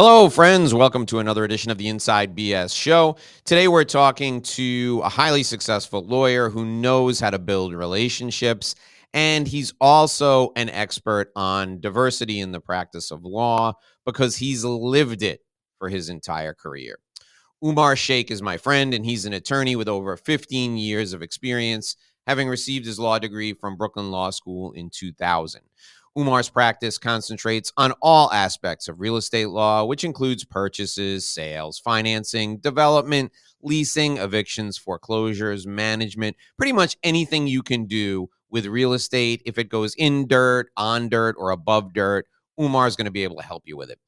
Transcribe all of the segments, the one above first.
Hello, friends. Welcome to another edition of the Inside BS Show. Today, we're talking to a highly successful lawyer who knows how to build relationships, and he's also an expert on diversity in the practice of law because he's lived it for his entire career. Umar Sheikh is my friend, and he's an attorney with over 15 years of experience, having received his law degree from Brooklyn Law School in 2000. Umar's practice concentrates on all aspects of real estate law, which includes purchases, sales, financing, development, leasing, evictions, foreclosures, management, pretty much anything you can do with real estate. If it goes in dirt, on dirt, or above dirt, Umar is going to be able to help you with it.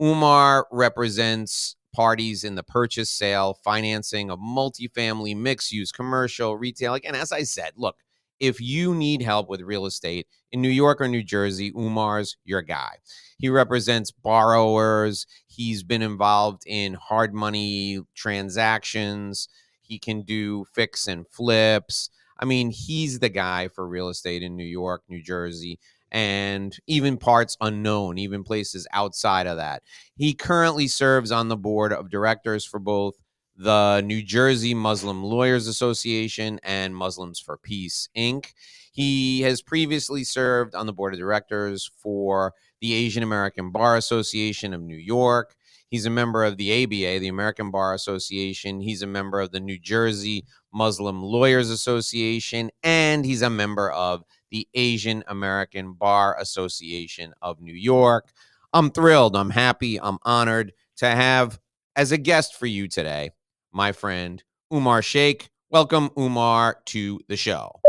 Umar represents parties in the purchase, sale, financing of multifamily, mixed use, commercial, retail. And as I said, look, if you need help with real estate in New York or New Jersey, Umar's your guy. He represents borrowers. He's been involved in hard money transactions. He can do fix and flips. I mean, he's the guy for real estate in New York, New Jersey, and even parts unknown, even places outside of that. He currently serves on the board of directors for both the New Jersey Muslim Lawyers Association and Muslims for Peace, Inc. He has previously served on the board of directors for the Asian American Bar Association of New York. He's a member of the ABA, the American Bar Association. He's a member of the New Jersey Muslim Lawyers Association, and he's a member of the Asian American Bar Association of New York. I'm thrilled, I'm happy, I'm honored to have as a guest for you today my friend Umar Sheikh. Welcome, Umar, to the show.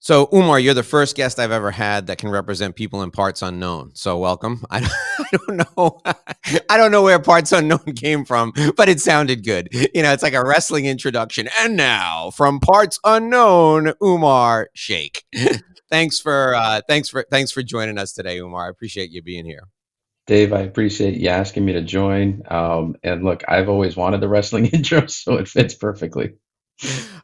So, Umar, you're the first guest I've ever had that can represent people in parts unknown. So, welcome. I don't, know, I don't know where parts unknown came from, but it sounded good. You know, it's like a wrestling introduction. And now, from parts unknown, Umar Sheikh. thanks for, uh, thanks for, thanks for joining us today, Umar. I appreciate you being here. Dave, I appreciate you asking me to join. Um, and look, I've always wanted the wrestling intro, so it fits perfectly.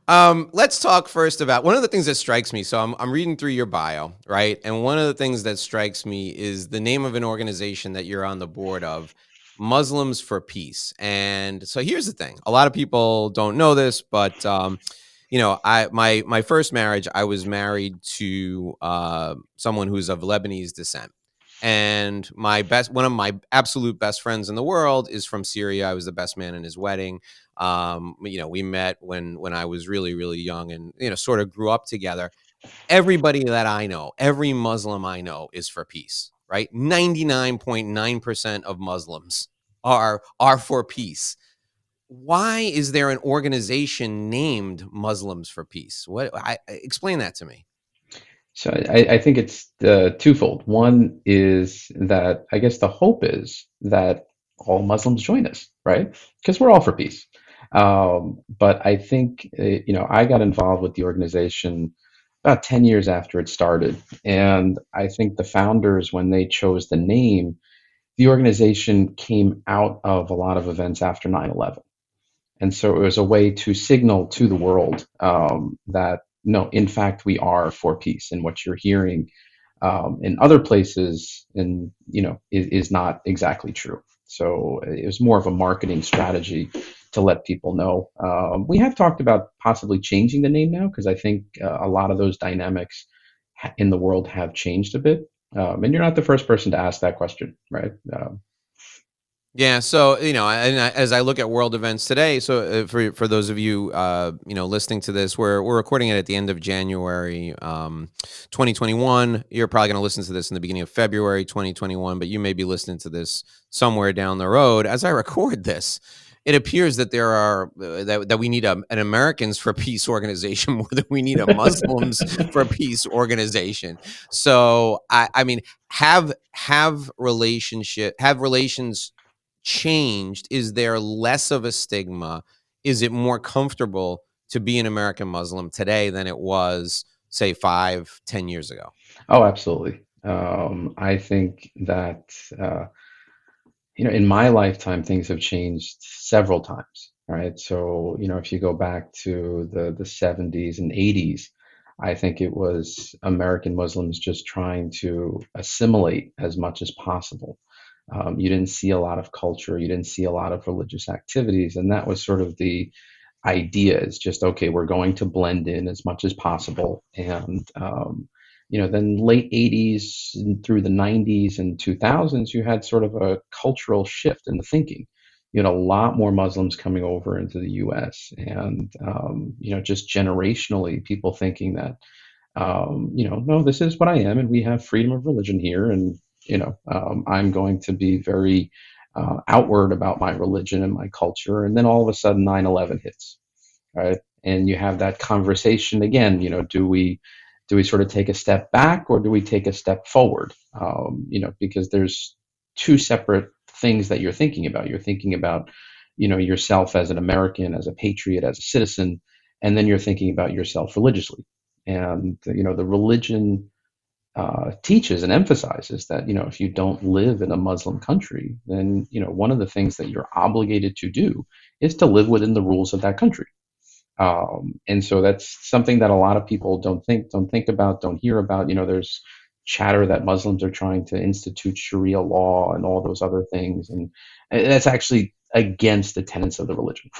Um, let's talk first about one of the things that strikes me. So I'm, I'm reading through your bio, right? And one of the things that strikes me is the name of an organization that you're on the board of, Muslims for Peace. And so here's the thing: a lot of people don't know this, but um, you know, I my my first marriage, I was married to uh, someone who's of Lebanese descent and my best one of my absolute best friends in the world is from Syria. I was the best man in his wedding. Um, you know, we met when when I was really really young, and you know, sort of grew up together. Everybody that I know, every Muslim I know, is for peace. Right, ninety nine point nine percent of Muslims are are for peace. Why is there an organization named Muslims for Peace? What I explain that to me. So I, I think it's the twofold. One is that I guess the hope is that all Muslims join us, right? Because we're all for peace. Um, but I think uh, you know I got involved with the organization about 10 years after it started, and I think the founders, when they chose the name, the organization came out of a lot of events after 9/11, and so it was a way to signal to the world um, that no, in fact, we are for peace. And what you're hearing um, in other places, and you know, is, is not exactly true. So it was more of a marketing strategy to let people know. Um, we have talked about possibly changing the name now because I think uh, a lot of those dynamics in the world have changed a bit. Um, and you're not the first person to ask that question, right? Um, yeah, so you know, and as I look at world events today, so uh, for for those of you uh, you know listening to this, we're we're recording it at the end of January, um, 2021. You're probably going to listen to this in the beginning of February 2021, but you may be listening to this somewhere down the road. As I record this, it appears that there are uh, that, that we need a, an Americans for Peace organization more than we need a Muslims for Peace organization. So I, I mean, have have relationship have relations changed? Is there less of a stigma? Is it more comfortable to be an American Muslim today than it was, say, five, ten years ago? Oh, absolutely. Um, I think that uh, you know, in my lifetime, things have changed several times. Right. So, you know, if you go back to the the 70s and 80s, I think it was American Muslims just trying to assimilate as much as possible. Um, you didn't see a lot of culture, you didn't see a lot of religious activities, and that was sort of the idea is just okay, we're going to blend in as much as possible. And, um, you know, then late 80s through the 90s and 2000s, you had sort of a cultural shift in the thinking. You had a lot more Muslims coming over into the US, and, um, you know, just generationally, people thinking that, um, you know, no, this is what I am, and we have freedom of religion here, and, you know, um, I'm going to be very uh, outward about my religion and my culture. And then all of a sudden 9 11 hits, right? And you have that conversation again, you know, do we do we sort of take a step back or do we take a step forward? Um, you know, because there's two separate things that you're thinking about. You're thinking about, you know, yourself as an American, as a patriot, as a citizen, and then you're thinking about yourself religiously. And you know, the religion uh, teaches and emphasizes that you know if you don't live in a Muslim country, then you know one of the things that you're obligated to do is to live within the rules of that country. Um, and so that's something that a lot of people don't think don't think about, don't hear about. You know, there's chatter that Muslims are trying to institute Sharia law and all those other things, and, and that's actually against the tenets of the religion.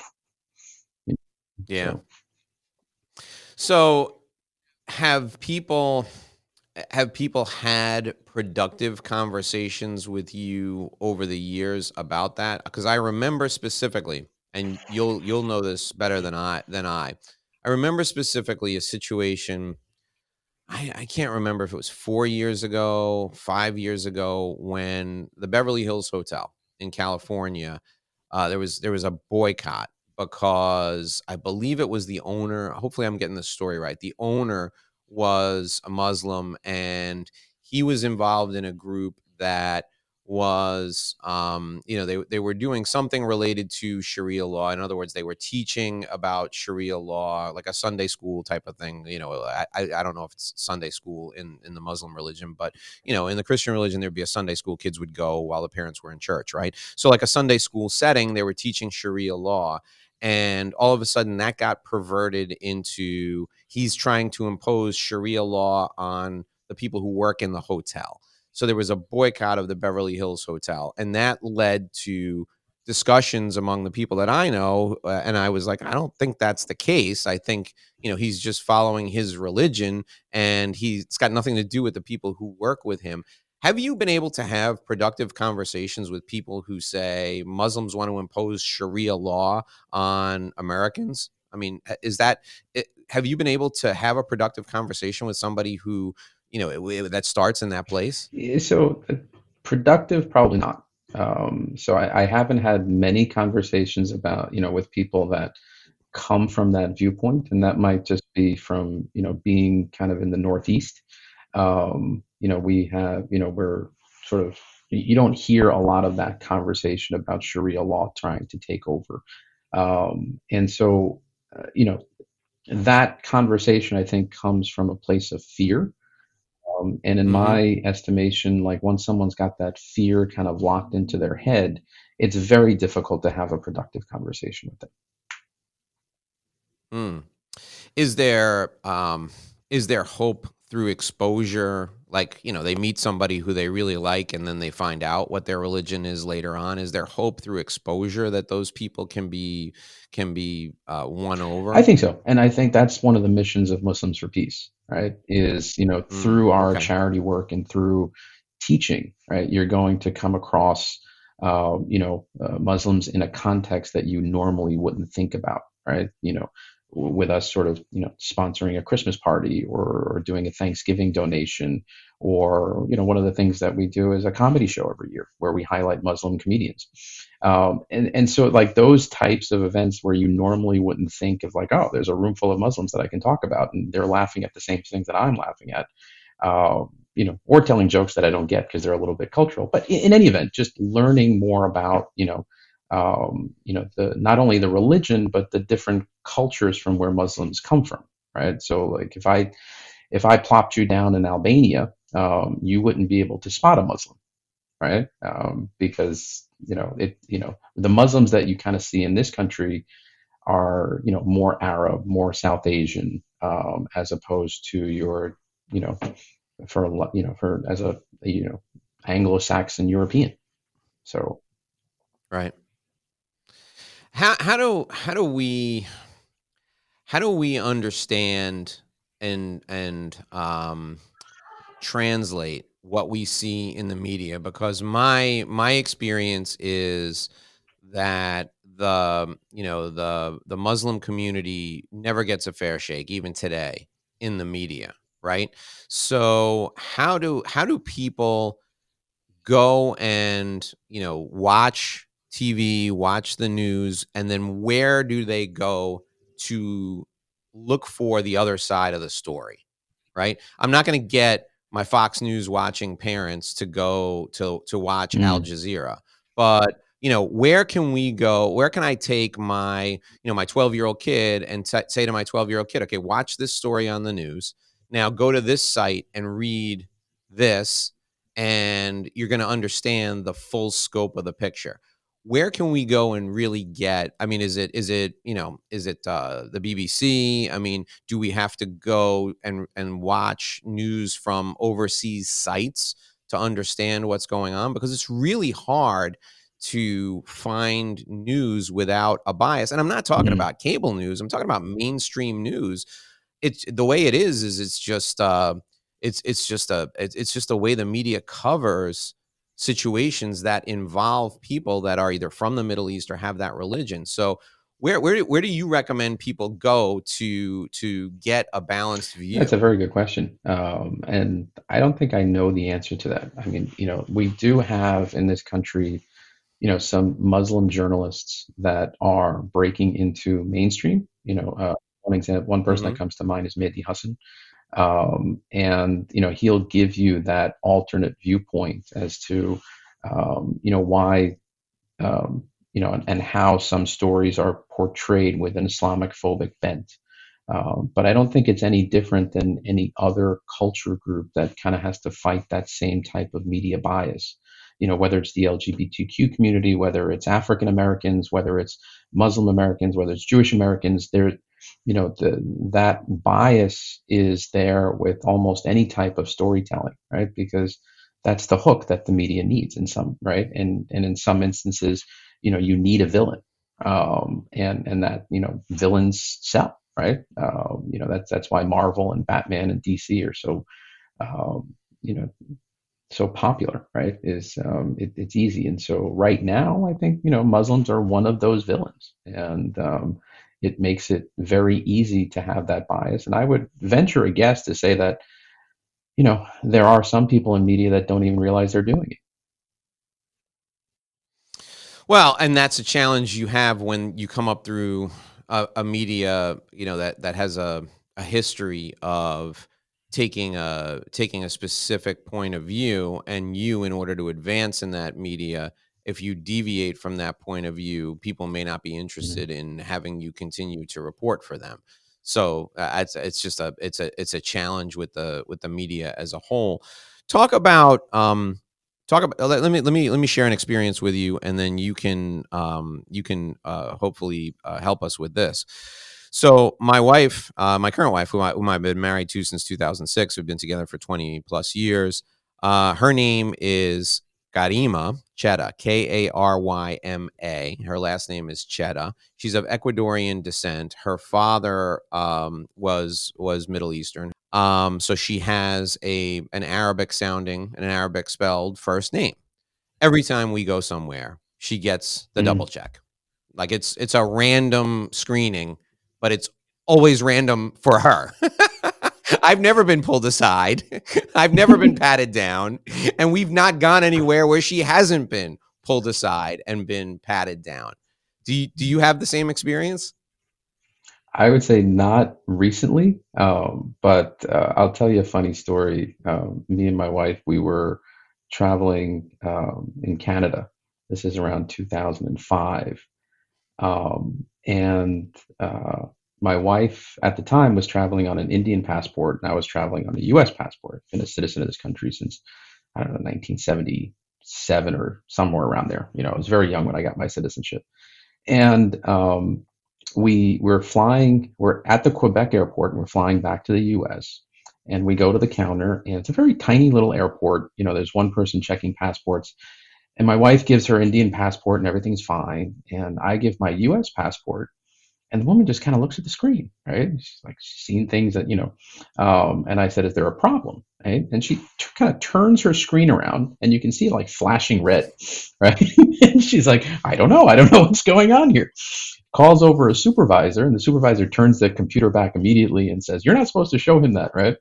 yeah. So. so have people have people had productive conversations with you over the years about that? Because i remember specifically and you'll you'll know this better than i than i. I remember specifically a situation i i can't remember if it was four years ago five years ago when the beverly hills hotel in california uh, there was there was a boycott because i believe it was the owner hopefully i'm getting the story right the owner was a Muslim and he was involved in a group that was um, you know they they were doing something related to Sharia law. In other words, they were teaching about Sharia law, like a Sunday school type of thing. You know, I, I don't know if it's Sunday school in in the Muslim religion, but you know, in the Christian religion, there'd be a Sunday school. Kids would go while the parents were in church, right? So, like a Sunday school setting, they were teaching Sharia law, and all of a sudden that got perverted into he's trying to impose sharia law on the people who work in the hotel. So there was a boycott of the beverly hills hotel and that led to discussions among the people that i know uh, and i was like i don't think that's the case. I think you know he's just following his religion and he's got nothing to do with the people who work with him have you been able to have productive conversations with people who say Muslims want to impose Sharia law on Americans? I mean, is that have you been able to have a productive conversation with somebody who, you know, that starts in that place? So, uh, productive, probably not. Um, so, I, I haven't had many conversations about, you know, with people that come from that viewpoint, and that might just be from, you know, being kind of in the Northeast. Um, you know, we have, you know, we're sort of, you don't hear a lot of that conversation about Sharia law trying to take over. Um, and so, uh, you know, that conversation, I think, comes from a place of fear. Um, and in mm-hmm. my estimation, like once someone's got that fear kind of locked into their head, it's very difficult to have a productive conversation with them. Mm. Is there um, is there hope through exposure like you know they meet somebody who they really like and then they find out what their religion is later on. Is there hope through exposure that those people can be can be uh, won over? I think so. And i think that's one of the missions of muslims for peace right is you know mm, through our okay. charity work and through teaching right you're going to come across uh, you know uh, muslims in a context that you normally wouldn't think about right? You know with us sort of you know sponsoring a christmas party or, or, doing a thanksgiving donation. Or you know one of the things that we do is a comedy show every year where we highlight muslim comedians. Um, and, and so like those types of events where you normally wouldn't think of like oh there's a room full of muslims that i can talk about and they're laughing at the same things that i'm laughing at uh, you know or telling jokes that i don't get because they're a little bit cultural. But in, in any event just learning more about you know um, you know, the not only the religion but the different cultures from where Muslims come from, right? So, like if I if I plopped you down in Albania, um, you wouldn't be able to spot a Muslim, right? Um, because you know it, you know, the Muslims that you kind of see in this country are you know more Arab, more South Asian, um, as opposed to your, you know, for you know, for as a you know Anglo-Saxon European. So, right. How how do how do we how do we understand and and um, translate what we see in the media? Because my my experience is that the you know the the Muslim community never gets a fair shake even today in the media, right? So how do how do people go and you know watch TV, watch the news, and then where do they go to look for the other side of the story? Right? I'm not going to get my Fox News watching parents to go to to watch mm. Al Jazeera, but you know where can we go where can i take my you know my 12 year old kid and t- say to my 12 year old kid okay watch this story on the news now go to this site and read this and you're going to understand the full scope of the picture where can we go and really get i mean is it is it you know is it uh, the bbc i mean do we have to go and and watch news from overseas sites to understand what's going on because it's really hard to find news without a bias. And I'm not talking mm-hmm. about cable news. I'm talking about mainstream news. It's the way it is. Is it's just uh, it's it's just a it's, it's just a way the media covers situations that involve people that are either from the Middle East or have that religion. So where where where do you recommend people go to to get a balanced view? That's a very good question, um, and I don't think I know the answer to that. I mean, you know, we do have in this country you know some Muslim journalists that are breaking into mainstream. You know, uh, one example, one person mm-hmm. that comes to mind is Mehdi Hasan, um, and you know he'll give you that alternate viewpoint as to um, you know why um, you know and, and, how some stories are portrayed with an Islamic phobic bent. Um, but I don't think it's any different than any other culture group that kind of has to fight that same type of media bias you know, whether it's the LGBTQ community, whether it's African Americans, whether it's Muslim Americans, whether it's Jewish Americans, there, you know, the, that bias is there with almost any type of storytelling, right? Because that's the hook that the media needs in some, right? And and in some instances, you know, you need a villain, um, and and that you know, villains sell, right? Um, you know, that's that's why Marvel and Batman and DC are so, um, you know, so popular, right? Is um, it, it's easy, and so right now, I think you know Muslims are one of those villains, and um, it makes it very easy to have that bias. And I would venture a guess to say that you know there are some people in media that don't even realize they're doing it. Well, and that's a challenge you have when you come up through a, a media, you know, that that has a, a history of taking a taking a specific point of view and you in order to advance in that media if you deviate from that point of view people may not be mm-hmm. interested in having you continue to report for them so uh, it's it's just a it's a it's a challenge with the with the media as a whole talk about um talk about let, let me let me let me share an experience with you and then you can um you can uh hopefully uh, help us with this so my wife, uh, my current wife, whom, I, whom I've been married to since 2006, we've been together for 20 plus years. Uh, her name is Karyma Cheta, K A R Y M A. Her last name is Cheta. She's of Ecuadorian descent. Her father um, was was Middle Eastern. Um, so she has a an Arabic sounding, and an Arabic spelled first name. Every time we go somewhere, she gets the mm. double check. Like it's it's a random screening but it's always random for her. I've never been pulled aside. I've never been patted down. And we've not gone anywhere where she hasn't been pulled aside and been patted down. Do you, do you have the same experience? I would say not recently, um, but uh, I'll tell you a funny story. Um, me and my wife, we were traveling um, in Canada. This is around 2005. Um, and uh, my wife at the time was traveling on an Indian passport, and I was traveling on a U.S. passport. Been a citizen of this country since I don't know 1977 or somewhere around there. You know, I was very young when I got my citizenship, and um, we we're flying. We're at the Quebec airport, and we're flying back to the U.S. And we go to the counter, and it's a very tiny little airport. You know, there's one person checking passports, and my wife gives her Indian passport, and everything's fine. And I give my U.S. passport, and the woman just kind of looks at the screen, right? She's like she's seen things that you know. Um, and I said, "Is there a problem?" Right? And she t- kind of turns her screen around, and you can see like flashing red, right? and she's like, "I don't know. I don't know what's going on here." Calls over a supervisor, and the supervisor turns the computer back immediately and says, "You're not supposed to show him that, right?"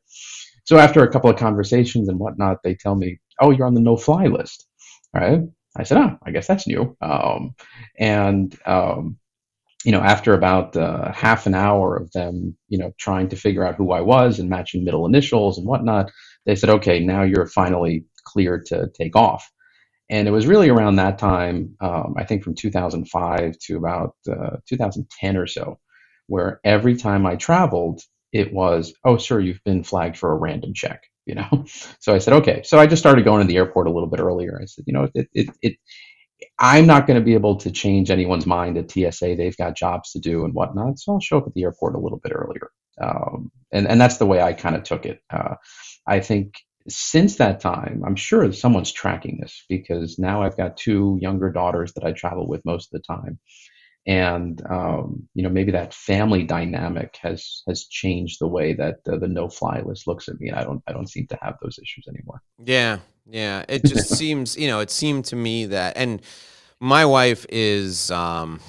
So after a couple of conversations and whatnot, they tell me, "Oh, you're on the no-fly list." Right? I said, "Oh, I guess that's new." Um, and um, you know, after about uh, half an hour of them, you know, trying to figure out who I was and matching middle initials and whatnot, they said, okay, now you're finally cleared to take off. And it was really around that time, um, I think from 2005 to about uh, 2010 or so, where every time I traveled, it was, oh, sir, you've been flagged for a random check. You know, so I said, okay. So I just started going to the airport a little bit earlier. I said, you know, it, it, it I'm not going to be able to change anyone's mind at TSA. They've got jobs to do and whatnot. So I'll show up at the airport a little bit earlier. Um, and, and that's the way I kind of took it. Uh, I think since that time, I'm sure someone's tracking this because now I've got two younger daughters that I travel with most of the time. And um, you know maybe that family dynamic has has changed the way that uh, the no fly list looks at me, and I don't I don't seem to have those issues anymore. Yeah, yeah. It just seems, you know, it seemed to me that, and my wife is, um,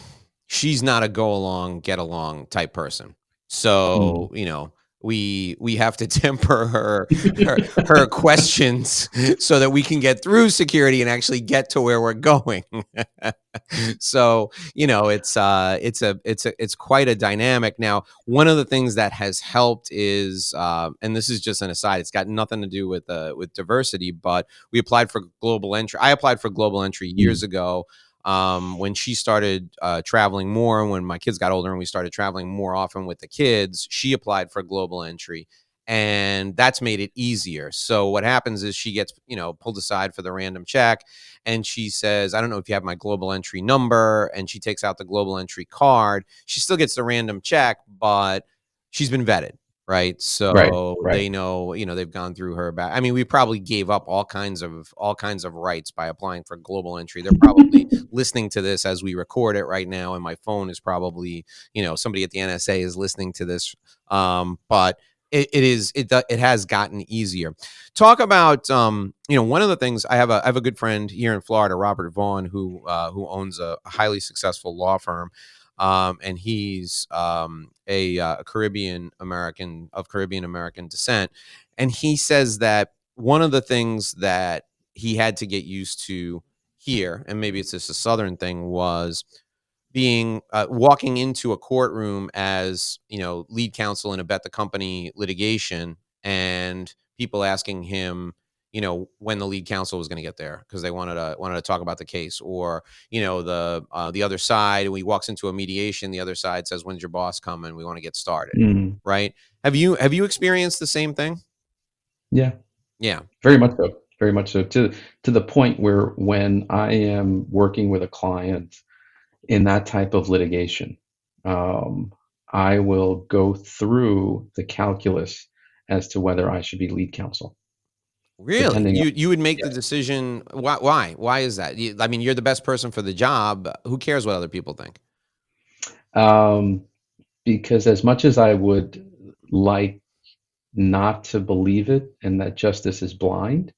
she's not a go along, get along type person. So, mm. you know, we we have to temper her, her her, questions so that we can get through security and actually get to where we're going. so you know it's uh it's a it's a it's quite a dynamic. Now one of the things that has helped is uh, and this is just an aside. It's got nothing to do with uh, with diversity, but we applied for global entry. I applied for global entry years mm. ago um, when she started uh, traveling more, when my kids got older and we started traveling more often with the kids, she applied for global entry and that's made it easier. So what happens is she gets, you know, pulled aside for the random check and she says, "I don't know if you have my global entry number." And she takes out the global entry card. She still gets the random check, but she's been vetted right? So right, right. they know you know they've gone through her back i mean we probably gave up all kinds of all kinds of rights by applying for global entry. They're probably listening to this as we record it right now and my phone is probably you know somebody at the nsa is listening to this um, but it, it is it it has gotten easier. Talk about um, you know one of the things i have a i have a good friend here in florida robert vaughn who uh, who owns a highly successful law firm um, and he's um, a, uh, Caribbean American of Caribbean American descent, and he says that one of the things that he had to get used to here, and maybe it's just a Southern thing, was being uh, walking into a courtroom as you know lead counsel in a bet the company litigation, and people asking him you know when the lead counsel was going to get there because they wanted to wanted to talk about the case or you know the uh, the other side when he walks into a mediation the other side says when's your boss coming? We want to get started mm. right? Have you have you experienced the same thing? Yeah. Yeah. Very much so very much so to to the point where when i am working with a client in that type of litigation um, i will go through the calculus as to whether i should be lead counsel Really? You you would make yeah. the decision. Why? Why? Why is that? I mean, you're the best person for the job. Who cares what other people think? Um, because as much as I would like not to believe it and that justice is blind,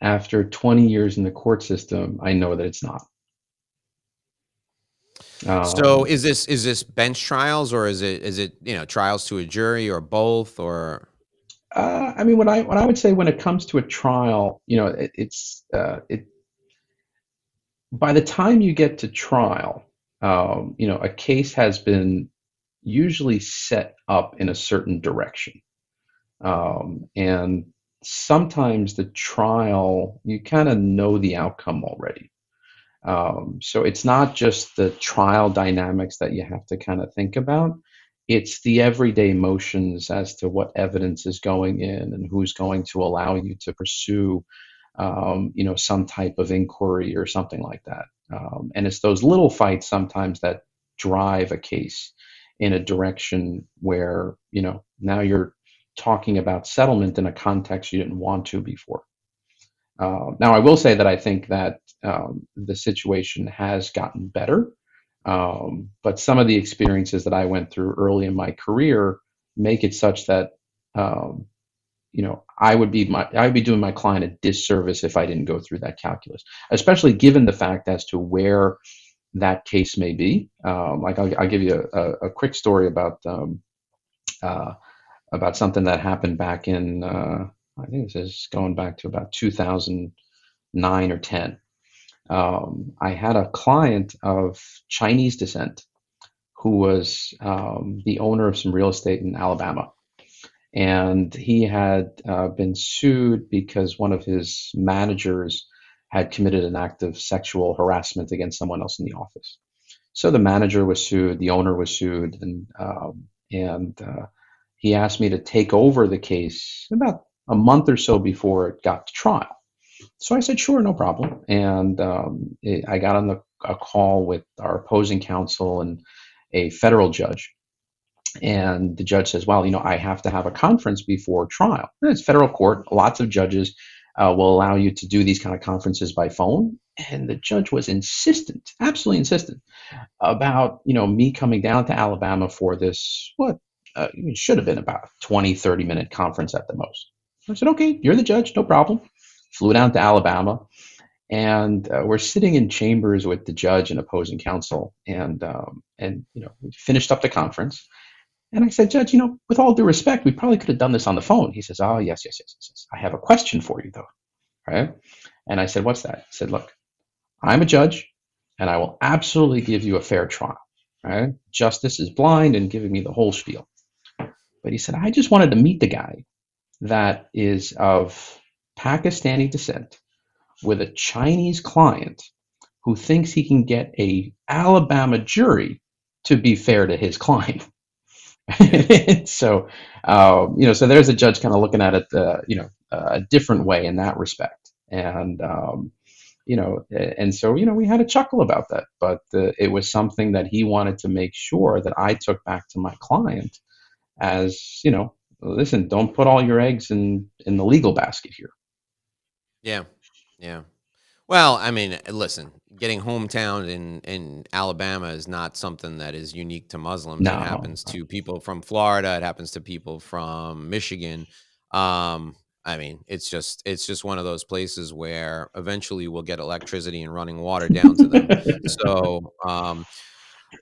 after 20 years in the court system, I know that it's not. Um, so is this is this bench trials or is it is it you know trials to a jury or both or uh, I mean, what I what I would say when it comes to a trial, you know, it, it's uh, it. By the time you get to trial, um, you know, a case has been usually set up in a certain direction, um, and sometimes the trial you kind of know the outcome already. Um, so it's not just the trial dynamics that you have to kind of think about it's the everyday motions as to what evidence is going in and who's going to allow you to pursue um, you know some type of inquiry or something like that um, and it's those little fights sometimes that drive a case in a direction where you know now you're talking about settlement in a context you didn't want to before. Uh, now, I will say that I think that um, the situation has gotten better, um, but some of the experiences that I went through early in my career make it such that um, you know I would be my I would be doing my client a disservice if I didn't go through that calculus, especially given the fact as to where that case may be. Um, like I'll, I'll, give you a, a, quick story about um, uh, about something that happened back in uh, I think this is going back to about 2009 or 10. Um, I had a client of Chinese descent who was um, the owner of some real estate in Alabama. And he had uh, been sued because one of his managers had committed an act of sexual harassment against someone else in the office. So the manager was sued, the owner was sued, and um, and uh, he asked me to take over the case about a month or so before it got to trial. So I said, sure, no problem. And um, it, I got on the, a call with our opposing counsel and a federal judge. And the judge says, well, you know, I have to have a conference before trial. And it's federal court. Lots of judges uh, will allow you to do these kind of conferences by phone. And the judge was insistent, absolutely insistent, about, you know, me coming down to Alabama for this, what, uh, it should have been about 20, 30 minute conference at the most. I said, okay, you're the judge, no problem. Flew down to Alabama, and uh, we're sitting in chambers with the judge and opposing counsel, and um, and you know we finished up the conference. And I said, Judge, you know, with all due respect, we probably could have done this on the phone. He says, Oh, yes, yes, yes, yes, yes. I have a question for you, though. Right? And I said, What's that? He said, Look, I'm a judge, and I will absolutely give you a fair trial. Right? Justice is blind and giving me the whole spiel. But he said, I just wanted to meet the guy that is of Pakistani descent with a Chinese client who thinks he can get a Alabama jury to be fair to his client. so, um, you know, so there's a judge kind of looking at it, uh, you know, uh, a different way in that respect. And, um, you know, and so, you know, we had a chuckle about that, but uh, it was something that he wanted to make sure that I took back to my client as, you know, listen, don't put all your eggs in in the legal basket here. Yeah, yeah. Well, I mean, listen, getting hometown in in Alabama is not something that is unique to Muslims. No. It happens to people from Florida. It happens to people from Michigan. Um, I mean, it's just it's just one of those places where eventually we'll get electricity and running water down to them. so, um,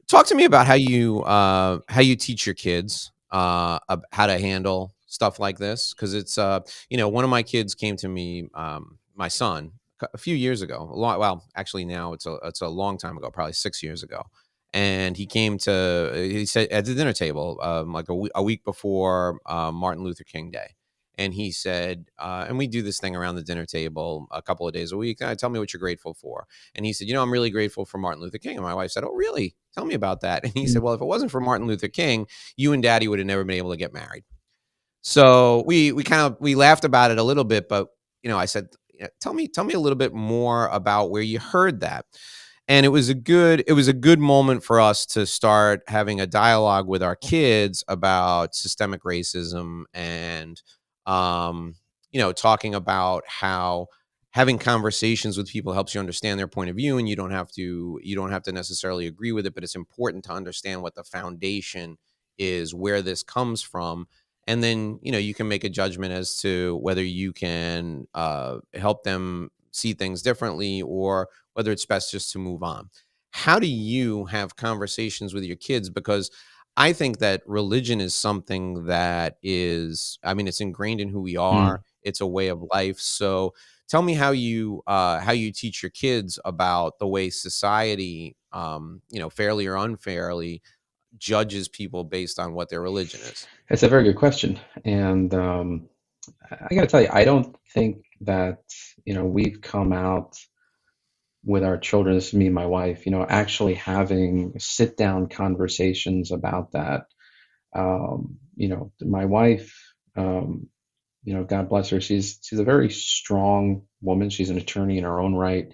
talk to me about how you uh, how you teach your kids uh, how to handle stuff like this because it's uh, you know one of my kids came to me, um, my son, a few years ago. A lot well, actually now it's a it's a long time ago, probably six years ago. And he came to he said at the dinner table um, like a, w- a week before uh, Martin Luther King Day, and he said, uh, and we do this thing around the dinner table a couple of days a week. Uh, tell me what you're grateful for. And he said, you know, I'm really grateful for Martin Luther King. And my wife said, oh, really? Tell me about that. And he said, well, if it wasn't for Martin Luther King, you and Daddy would have never been able to get married. So we we kind of we laughed about it a little bit, but you know, I said, tell me tell me a little bit more about where you heard that. And it was a good it was a good moment for us to start having a dialogue with our kids about systemic racism and um, you know, talking about how having conversations with people helps you understand their point of view and you don't have to you don't have to necessarily agree with it but it's important to understand what the foundation is where this comes from and then you know you can make a judgment as to whether you can uh, help them see things differently or whether it's best just to move on how do you have conversations with your kids because I think that religion is something that is, I mean, it's ingrained in who we mm. are. Mm. It's a way of life. So tell me how you uh, how you teach your kids about the way society, um, you know, fairly or unfairly, judges people based on what their religion is. It's a very good question, and um, I got to tell you, I don't think that you know we've come out with our children, this is me and my wife, you know, actually having sit down conversations about that. Um, you know, my wife, um, you know, God bless her, she's she's a very strong woman. She's an attorney in her own right,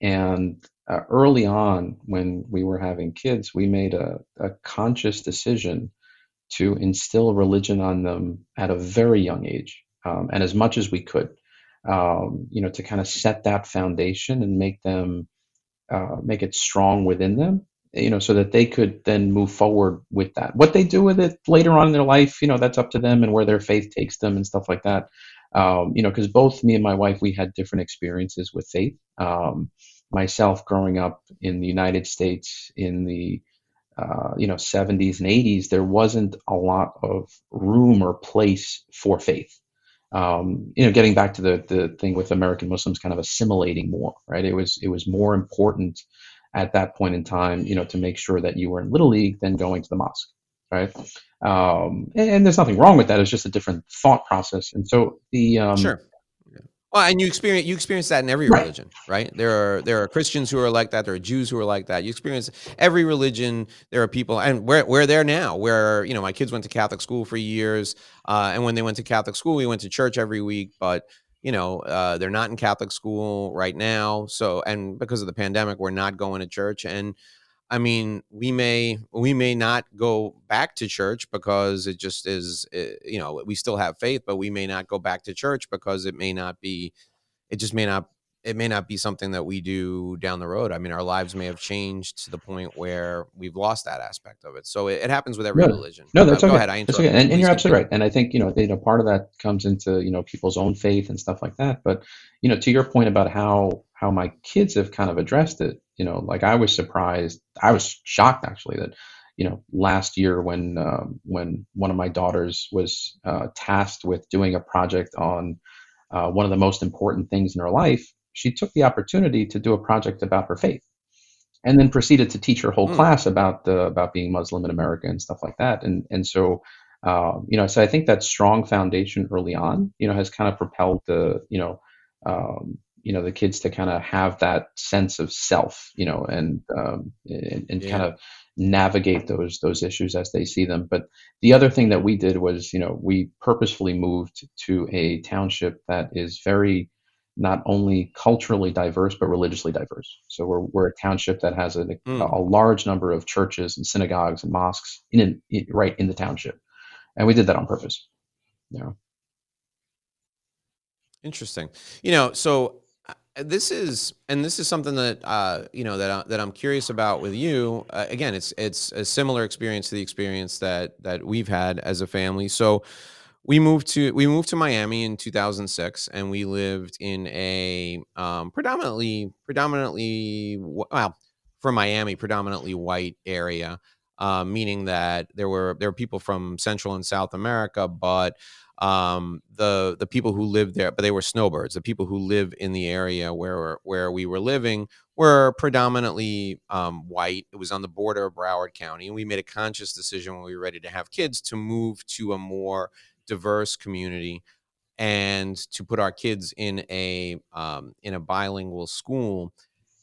And uh, early on, when we were having kids, we made a, a conscious decision to instill religion on them at a very young age, um, and as much as we could, um, you know, to kind of set that foundation and make them uh, make it strong within them, you know, so that they could then move forward with that. What they do with it later on in their life, you know, that's up to them and where their faith takes them and stuff like that. Um, you know, because both me and my wife, we had different experiences with faith. Um, myself, growing up in the United States in the uh, you know 70s and 80s, there wasn't a lot of room or place for faith. Um, you know, getting back to the the thing with American Muslims kind of assimilating more, right? It was it was more important at that point in time, you know, to make sure that you were in little league than going to the mosque, right? Um, and, and, there's nothing wrong with that. It's just a different thought process. And so the um, sure. Well, and you experience you experience that in every right. religion, right? There are there are Christians who are like that. There are Jews who are like that. You experience every religion. There are people, and we're we're there now. Where you know my kids went to Catholic school for years, uh, and when they went to Catholic school, we went to church every week. But you know uh, they're not in Catholic school right now, so and because of the pandemic, we're not going to church. And I mean, we may we may not go back to church because it just is, eh, you know, we still have faith, but we may not go back to church because it may not be, it just may not, it may not be something that we do down the road. I mean, our lives may have changed to the point where we've lost that aspect of it. So it, it happens with every no, religion. No, that's uh, okay. Go ahead. I that's okay. And, and you're absolutely right. And I think you know, you know, part of that comes into you know people's own faith and stuff like that. But you know, to your point about how how my kids have kind of addressed it you know, like I was surprised. I was shocked actually that, you know, last year when um, when one of my daughters was uh, tasked with doing a project on uh, one of the most important things in her life, she took the opportunity to do a project about her faith, and then proceeded to teach her whole mm. class about the about being Muslim in America and stuff like that. And and so. Uh, you know, so I think that strong foundation early on, you know, has kind of propelled the, you know, um, you know the kids to kind of have that sense of self you know and um, and, and yeah. kind of navigate those those issues as they see them. But the other thing that we did was you know we purposefully moved to a township that is very not only culturally diverse but religiously diverse. So we're, we're a township that has a, mm. a large number of churches and synagogues and mosques in, in right in the township. And we did that on purpose you know. Interesting. You know so this is and this is something that uh, you know that I, that I'm curious about with you. Uh, again, it's it's a similar experience to the experience that that we've had as a family. So we moved to we moved to Miami in 2006, and we lived in a um, predominantly predominantly well for Miami predominantly white area, uh, meaning that there were there were people from Central and South America, but um, the the people who lived there, but they were snowbirds. The people who live in the area where where we were living were predominantly um, white. It was on the border of Broward County, and we made a conscious decision when we were ready to have kids to move to a more diverse community and to put our kids in a um, in a bilingual school.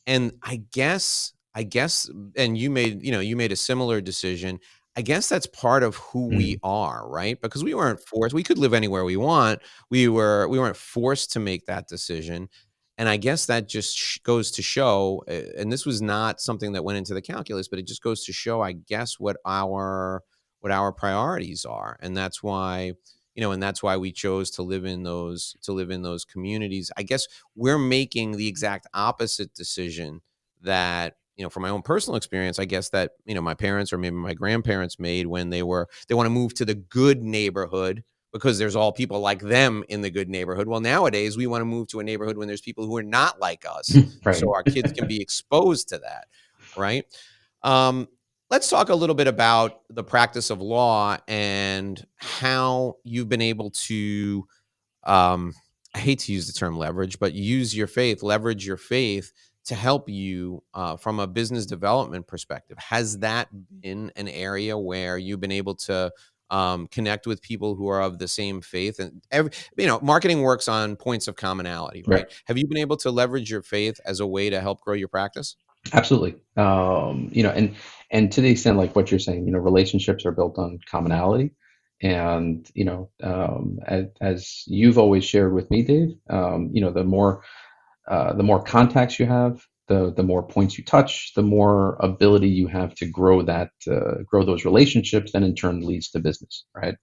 And I guess I guess, and you made you know you made a similar decision. I guess that's part of who mm. we are, right? Because we weren't forced. We could live anywhere we want. We were we weren't forced to make that decision. And I guess that just goes to show and this was not something that went into the calculus, but it just goes to show I guess what our what our priorities are. And that's why you know and that's why we chose to live in those to live in those communities. I guess we're making the exact opposite decision that you know, from my own personal experience, I guess that, you know, my parents or maybe my grandparents made when they were, they want to move to the good neighborhood because there's all people like them in the good neighborhood. Well, nowadays we want to move to a neighborhood when there's people who are not like us. right. So our kids can be exposed to that. Right. Um, let's talk a little bit about the practice of law and how you've been able to, um, I hate to use the term leverage, but use your faith, leverage your faith to help you uh, from a business development perspective. Has that been an area where you've been able to um, connect with people who are of the same faith? And every, you know, marketing works on points of commonality, right? right? Have you been able to leverage your faith as a way to help grow your practice? Absolutely. Um, you know, and and to the extent like what you're saying, you know, relationships are built on commonality. And you know, um, as, as, you've always shared with me, Dave, um, you know, the more uh, the more contacts you have, the the more points you touch, the more ability you have to grow that uh, grow those relationships, then in turn leads to business, right?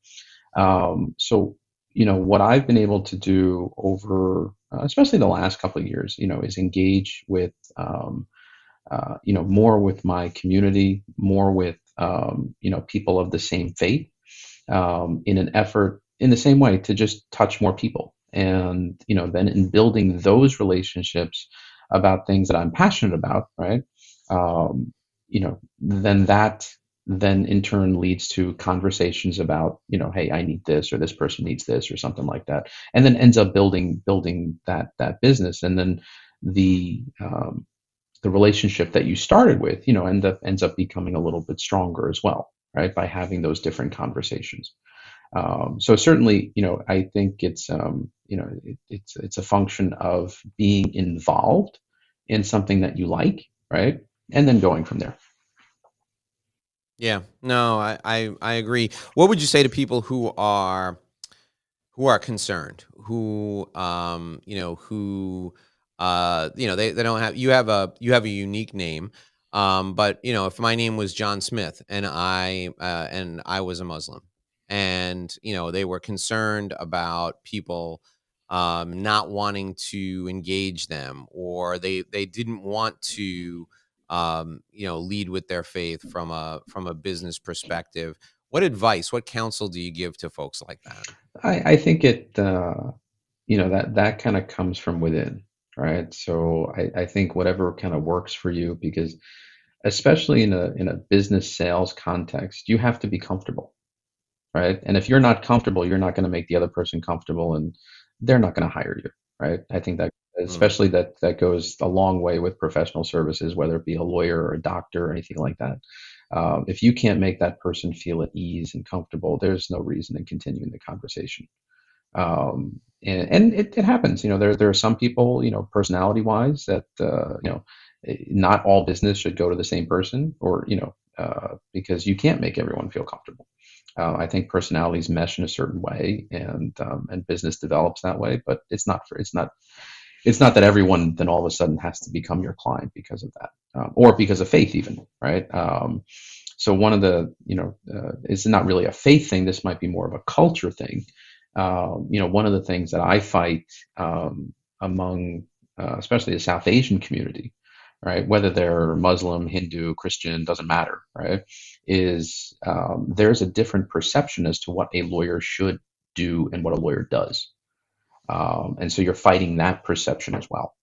Um, so you know what I've been able to do over, uh, especially the last couple of years, you know, is engage with um, uh, you know more with my community, more with um, you know people of the same faith, um, in an effort in the same way to just touch more people, and you know then in building those relationships about things that I'm passionate about, right? Um, you know, then that then in turn leads to conversations about, you know, hey, I need this or this person needs this or something like that, and then ends up building building that that business, and then the um, the relationship that you started with, you know, end up ends up becoming a little bit stronger as well, right? By having those different conversations. Um, so certainly, you know, I think it's um, you know it, it's it's a function of being involved in something that you like, right, and then going from there. Yeah, no, I, I I agree. What would you say to people who are who are concerned, who um you know who uh you know they, they don't have you have a you have a unique name um but you know if my name was John Smith and I uh, and I was a Muslim and you know they were concerned about people um, not wanting to engage them or they they didn't want to um, you know lead with their faith from a from a business perspective. What advice what counsel do you give to folks like that? I, I think it uh, you know that that kind of comes from within right? So I, I think whatever kind of works for you because especially in a in a business sales context you have to be comfortable right? And if you're not comfortable, you're not going to make the other person comfortable, and they're not going to hire you, right? I think that hmm. especially mm. that that goes a long way with professional services, whether it be a lawyer or a doctor or anything like that. Um, if you can't make that person feel at ease and comfortable, there's no reason in continuing the conversation. Um, and, and it, it, happens, you know, there, there are some people, you know, personality wise that, uh, you know, eh, not all business should go to the same person or, you know, uh, because you can't make everyone feel comfortable. Uh, I think personalities mesh in a certain way, and um, and business develops that way. But it's not for it's not it's not that everyone then all of a sudden has to become your client because of that, um, or because of faith, even right. Um, so one of the you know uh, it's not really a faith thing. This might be more of a culture thing. Um, you know, one of the things that I fight um, among uh, especially the South Asian community right? Whether they're Muslim, Hindu, Christian, doesn't matter, right? Is um, there's a different perception as to what a lawyer should do and what a lawyer does. Um, and so you're fighting that perception as well.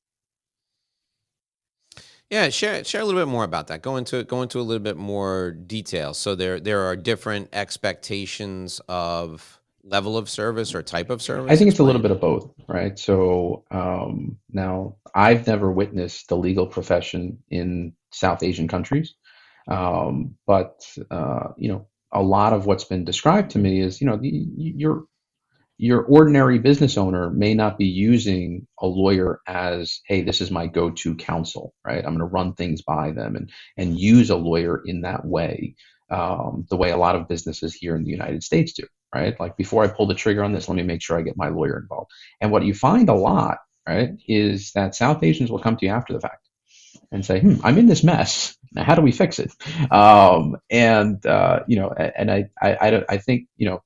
Yeah, share share a little bit more about that. Go into go into a little bit more detail. So there there are different expectations of level of service or type of service? I think it's a little bit of both, right? So um, now I've never witnessed the legal profession in South Asian countries, um, but uh, you know, a lot of what's been described to me is, you know, the, your your ordinary business owner may not be using a lawyer as, hey, this is my go-to counsel, right? I'm going to run things by them and and use a lawyer in that way, um, the way a lot of businesses here in the United States do right? Like before I pull the trigger on this, let me make sure I get my lawyer involved. And what you find a lot, right, is that South Asians will come to you after the fact and say, hmm, I'm in this mess. Now, how do we fix it? Um, and, uh, you know, and I, I, I, I think, you know,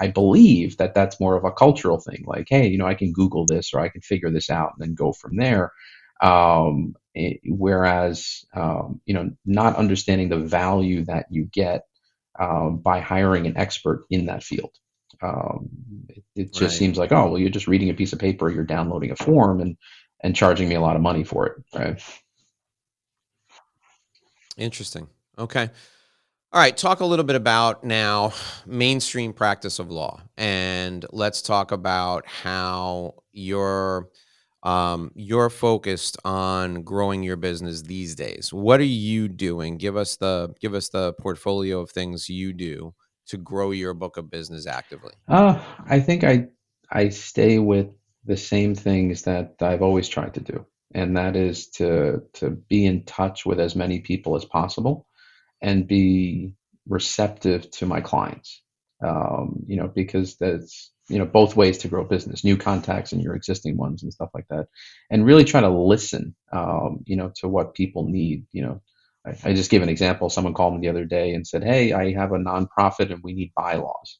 I believe that that's more of a cultural thing. Like, hey, you know, I can Google this or I can figure this out and then go from there. Um, eh, whereas, um, you know, not understanding the value that you get um, by hiring an expert in that field. Um, it, it, just right. seems like, oh, well, you're just reading a piece of paper, you're downloading a form, and and charging me a lot of money for it, right? Interesting. Okay. All right, talk a little bit about now mainstream practice of law, and let's talk about how your um, you're focused on growing your business these days. What are you doing? Give us the give us the portfolio of things you do to grow your book of business actively. Uh, I think I I stay with the same things that I've always tried to do, and that is to to be in touch with as many people as possible, and be receptive to my clients. Um, you know, because that's you know both ways to grow business new contacts and your existing ones and stuff like that and really try to listen um, you know to what people need you know. I, I, just gave an example. Someone called me the other day and said hey i have a nonprofit and we need bylaws.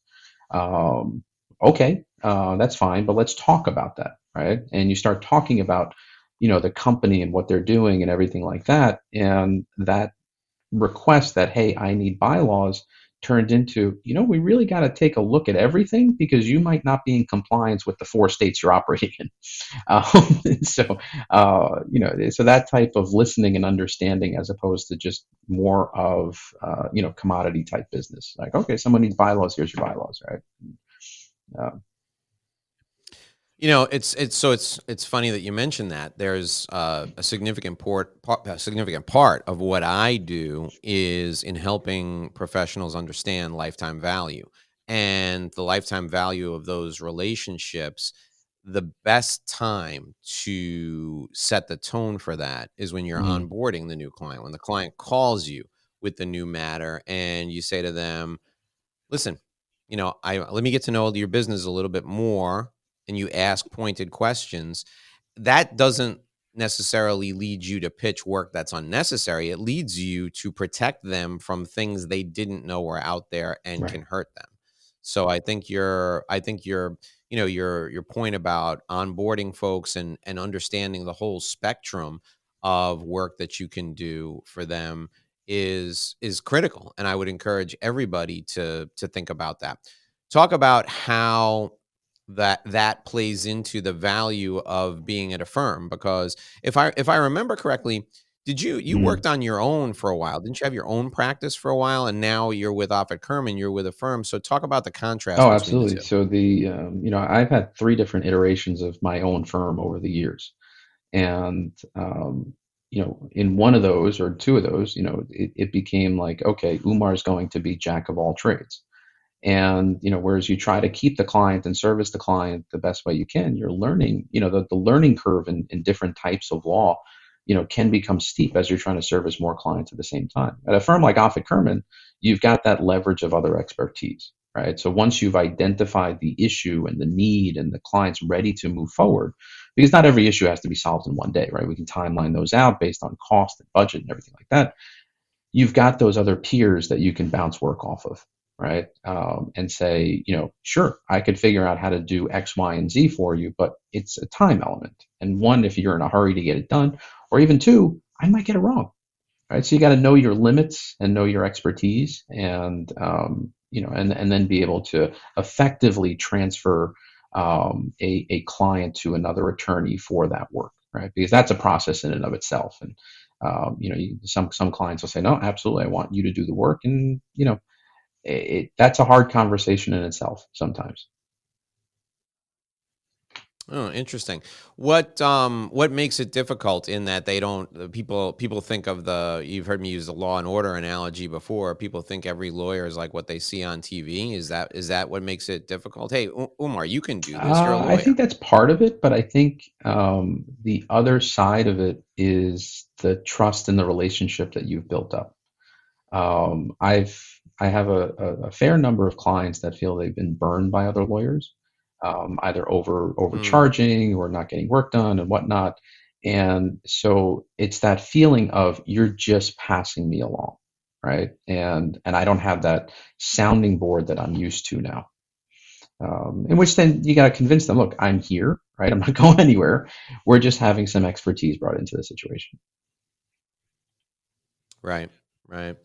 Um, okay uh, that's fine but let's talk about that right? And you start talking about you know the company and what they're doing and everything like that and that request that hey i need bylaws turned into, you know, we really got to take a look at everything because you might not be in compliance with the four states you're operating in. Um, so, uh, you know, so that type of listening and understanding as opposed to just more of, uh, you know, commodity type business. Like, okay, someone needs bylaws, here's your bylaws, right? Um, you know, it's it's so it's it's funny that you mentioned that. There's uh, a significant port, part, a significant part of what I do is in helping professionals understand lifetime value and the lifetime value of those relationships. The best time to set the tone for that is when you're mm-hmm. onboarding the new client. When the client calls you with the new matter, and you say to them, "Listen, you know, I let me get to know your business a little bit more." And you ask pointed questions, that doesn't necessarily lead you to pitch work that's unnecessary. It leads you to protect them from things they didn't know were out there and right. can hurt them. So I think your I think your you know your your point about onboarding folks and and understanding the whole spectrum of work that you can do for them is is critical and I would encourage everybody to to think about that. Talk about how that that plays into the value of being at a firm because if i if i remember correctly did you you mm-hmm. worked on your own for a while. Didn't you have your own practice for a while and now you're with Offit Kurman you're with a firm. So talk about the contrast oh absolutely. the so the um, you know i've had three different iterations of my own firm over the years. And um, you know in one of those or two of those you know it, it became like okay umar is going to be jack of all trades and you know whereas you try to keep the client and service the client the best way you can you're learning you know the, the learning curve in, in different types of law you know can become steep as you're trying to service more clients at the same time. At a firm like Offit Kurman you've got that leverage of other expertise right? So once you've identified the issue and the need and the client's ready to move forward because not every issue has to be solved in one day right? We can timeline those out based on cost and budget and everything like that. You've got those other peers that you can bounce work off of right? Um, and say, you know, sure, I could figure out how to do X, Y, and Z for you, but it's a time element. And one, if you're in a hurry to get it done, or even two, I might get it wrong, right? So you got to know your limits and know your expertise, and um, you know, and and then be able to effectively transfer um, a a client to another attorney for that work, right? Because that's a process in and of itself, and um, you know, some some clients will say, no, absolutely, I want you to do the work, and you know, it, that's a hard conversation in itself sometimes. Oh, interesting. What um what makes it difficult in that they don't people people think of the you've heard me use the law and order analogy before. People think every lawyer is like what they see on TV. Is that is that what makes it difficult? Hey, Umar, you can do this. Uh, I think that's part of it, but I think um, the other side of it is the trust and the relationship that you've built up. Um, I've I have a, a, a, fair number of clients that feel they've been burned by other lawyers, um, either over hmm. overcharging mm. or not getting work done and whatnot. And so it's that feeling of you're just passing me along, right? And and I don't have that sounding board that I'm used to now. Um, in which then you got to convince them, look, I'm here, right? I'm not going anywhere. We're just having some expertise brought into the situation. Right, right.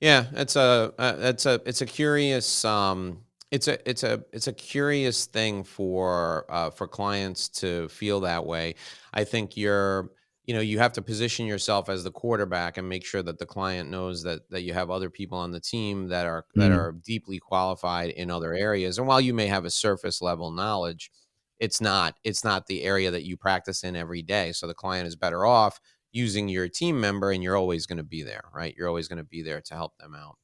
Yeah, it's a uh, it's a it's a curious um it's a it's a it's a curious thing for uh, for clients to feel that way. I think you're you know you have to position yourself as the quarterback and make sure that the client knows that that you have other people on the team that are that mm-hmm. are deeply qualified in other areas. And while you may have a surface level knowledge, it's not it's not the area that you practice in every day. So the client is better off using your team member and you're always going to be there right? You're always going to be there to help them out.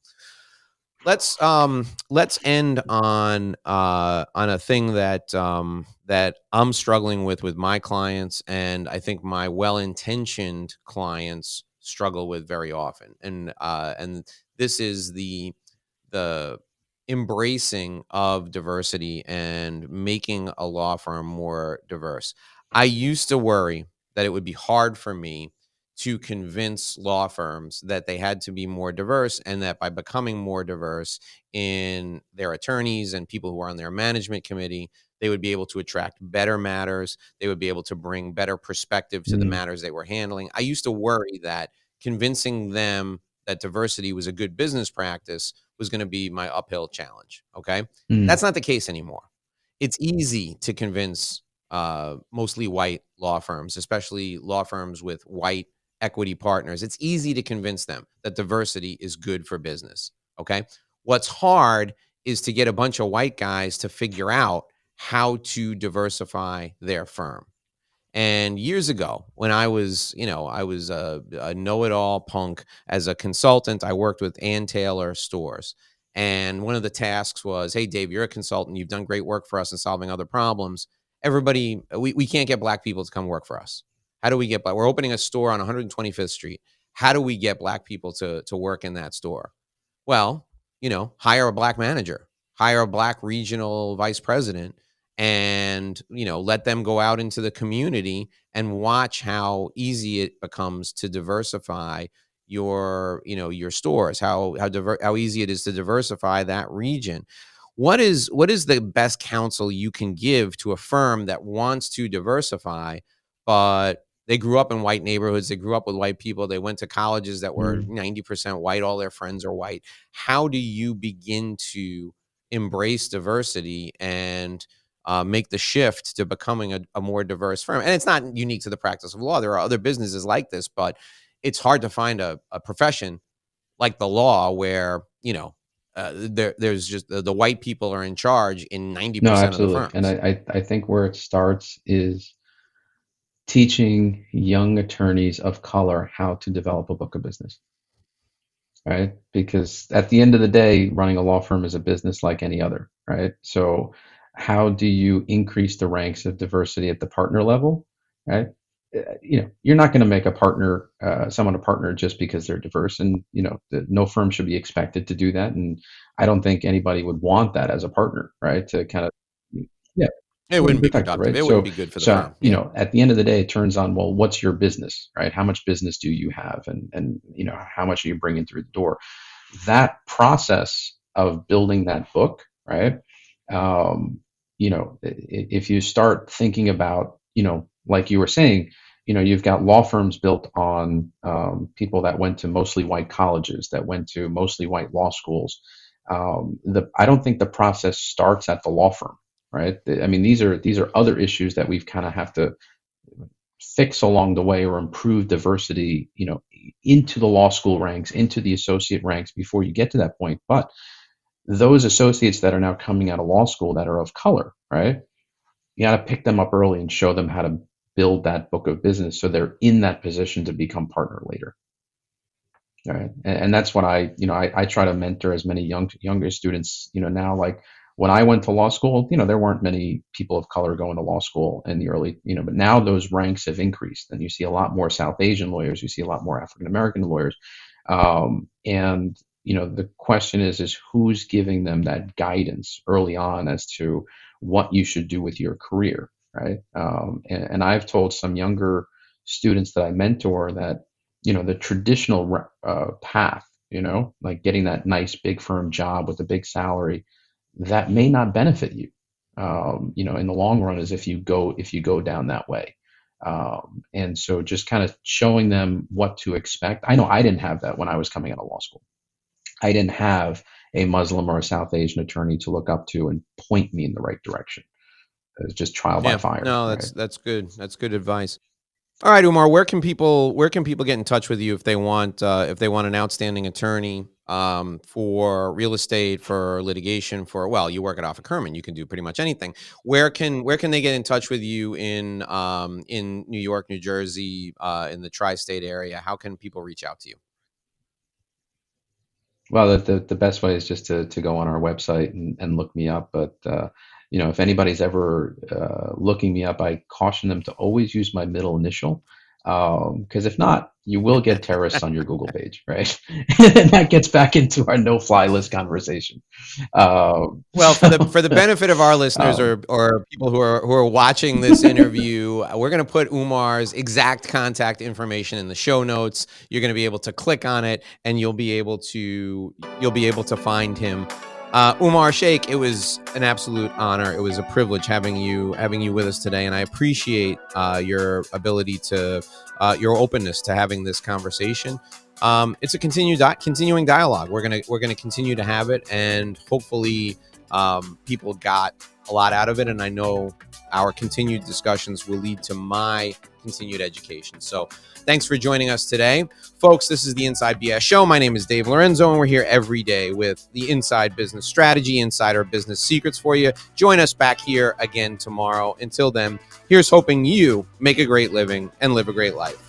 Let's um let's end on uh on a thing that um that i'm struggling with with my clients and i think my well-intentioned clients struggle with very often. And uh and this is the the embracing of diversity and making a law firm more diverse. I used to worry that it would be hard for me to convince law firms that they had to be more diverse and that by becoming more diverse in their attorneys and people who are on their management committee, they would be able to attract better matters. They would be able to bring better perspective to mm-hmm. the matters they were handling. I used to worry that convincing them that diversity was a good business practice was going to be my uphill challenge. Okay. Mm. That's not the case anymore. It's easy to convince uh, mostly white law firms, especially law firms with white equity partners. It's easy to convince them that diversity is good for business. Okay. What's hard is to get a bunch of white guys to figure out how to diversify their firm. And years ago, when I was, you know, I was a, a know it all punk as a consultant, I worked with Ann Taylor stores. And one of the tasks was, hey, Dave, you're a consultant. You've done great work for us in solving other problems. Everybody, we, we can't get black people to come work for us. How do we get black? We're opening a store on 125th Street. How do we get black people to, to work in that store? Well, you know, hire a black manager, hire a black regional vice president and you know let them go out into the community and watch how easy it becomes to diversify your you know your stores how how diver- how easy it is to diversify that region what is what is the best counsel you can give to a firm that wants to diversify but they grew up in white neighborhoods they grew up with white people they went to colleges that were mm. 90% white all their friends are white how do you begin to embrace diversity and uh, make the shift to becoming a, a, more diverse firm. And it's not unique to the practice of law. There are other businesses like this, but it's hard to find a, a profession like the law where, you know, uh, there, there's just the, the, white people are in charge in 90% no, absolutely. of the firms. And I, I think where it starts is teaching young attorneys of color how to develop a book of business. Right? Because at the end of the day, running a law firm is a business like any other, right? So how do you increase the ranks of diversity at the partner level right you know you're not going to make a partner uh, someone a partner just because they're diverse and you know the, no firm should be expected to do that and i don't think anybody would want that as a partner right to kind of yeah it wouldn't be productive. Right? It so, wouldn't be good for the so, firm. You know, at the end of the day, it turns on, well, what's your business, right? How much business do you have? And, and, you know, how much are you bringing through the door? That process of building that book, right? Um, you know, if you start thinking about, you know, like you were saying, you know, you've got law firms built on um, people that went to mostly white colleges, that went to mostly white law schools. Um, the I don't think the process starts at the law firm, right? I mean, these are these are other issues that we've kind of have to fix along the way or improve diversity, you know, into the law school ranks, into the associate ranks before you get to that point. But those associates that are now coming out of law school that are of color, right? You got to pick them up early and show them how to build that book of business so they're in that position to become partner later. All right. And, and that's what I, you know, I, I try to mentor as many young younger students, you know, now like when I went to law school, you know, there weren't many people of color going to law school in the early, you know, but now those ranks have increased and you see a lot more South Asian lawyers, you see a lot more African American lawyers. Um, and you know the question is is who's giving them that guidance early on as to what you should do with your career right? Um, and, and, i've told some younger students that i mentor that you know the traditional uh, path you know like getting that nice big firm job with a big salary that may not benefit you um, you know in the long run is if you go if you go down that way. Um, and so just kind of showing them what to expect. I know i didn't have that when i was coming out of law school. I didn't have a Muslim or a South Asian attorney to look up to and point me in the right direction. It was just trial yeah, by fire. No, that's right? that's good. That's good advice. All right, Umar, where can people where can people get in touch with you if they want uh, if they want an outstanding attorney um, for real estate, for litigation, for well, you work at Offit Kurman, you can do pretty much anything. Where can where can they get in touch with you in um, in New York, New Jersey, uh, in the tri-state area? How can people reach out to you? Well, the, the, the, best way is just to, to go on our website and, and look me up. But, uh, you know, if anybody's ever uh, looking me up, I caution them to always use my middle initial. Because um, if not, you will get terrorists on your Google page, right? and that gets back into our no-fly list conversation. Um, well, for the for the benefit of our listeners um, or or people who are who are watching this interview, we're going to put Umar's exact contact information in the show notes. You're going to be able to click on it, and you'll be able to you'll be able to find him. Uh, Umar Sheikh, it was an absolute honor. It was a privilege having you having you with us today, and I appreciate uh, your ability to uh, your openness to having this conversation. Um, it's a continued di- continuing dialogue. We're gonna we're gonna continue to have it, and hopefully, um, people got a lot out of it. And I know our continued discussions will lead to my continued education. So thanks for joining us today. Folks, this is the Inside BS Show. My name is Dave Lorenzo, and we're here every day with the Inside Business Strategy, Insider Business Secrets for you. Join us back here again tomorrow. Until then, here's hoping you make a great living and live a great life.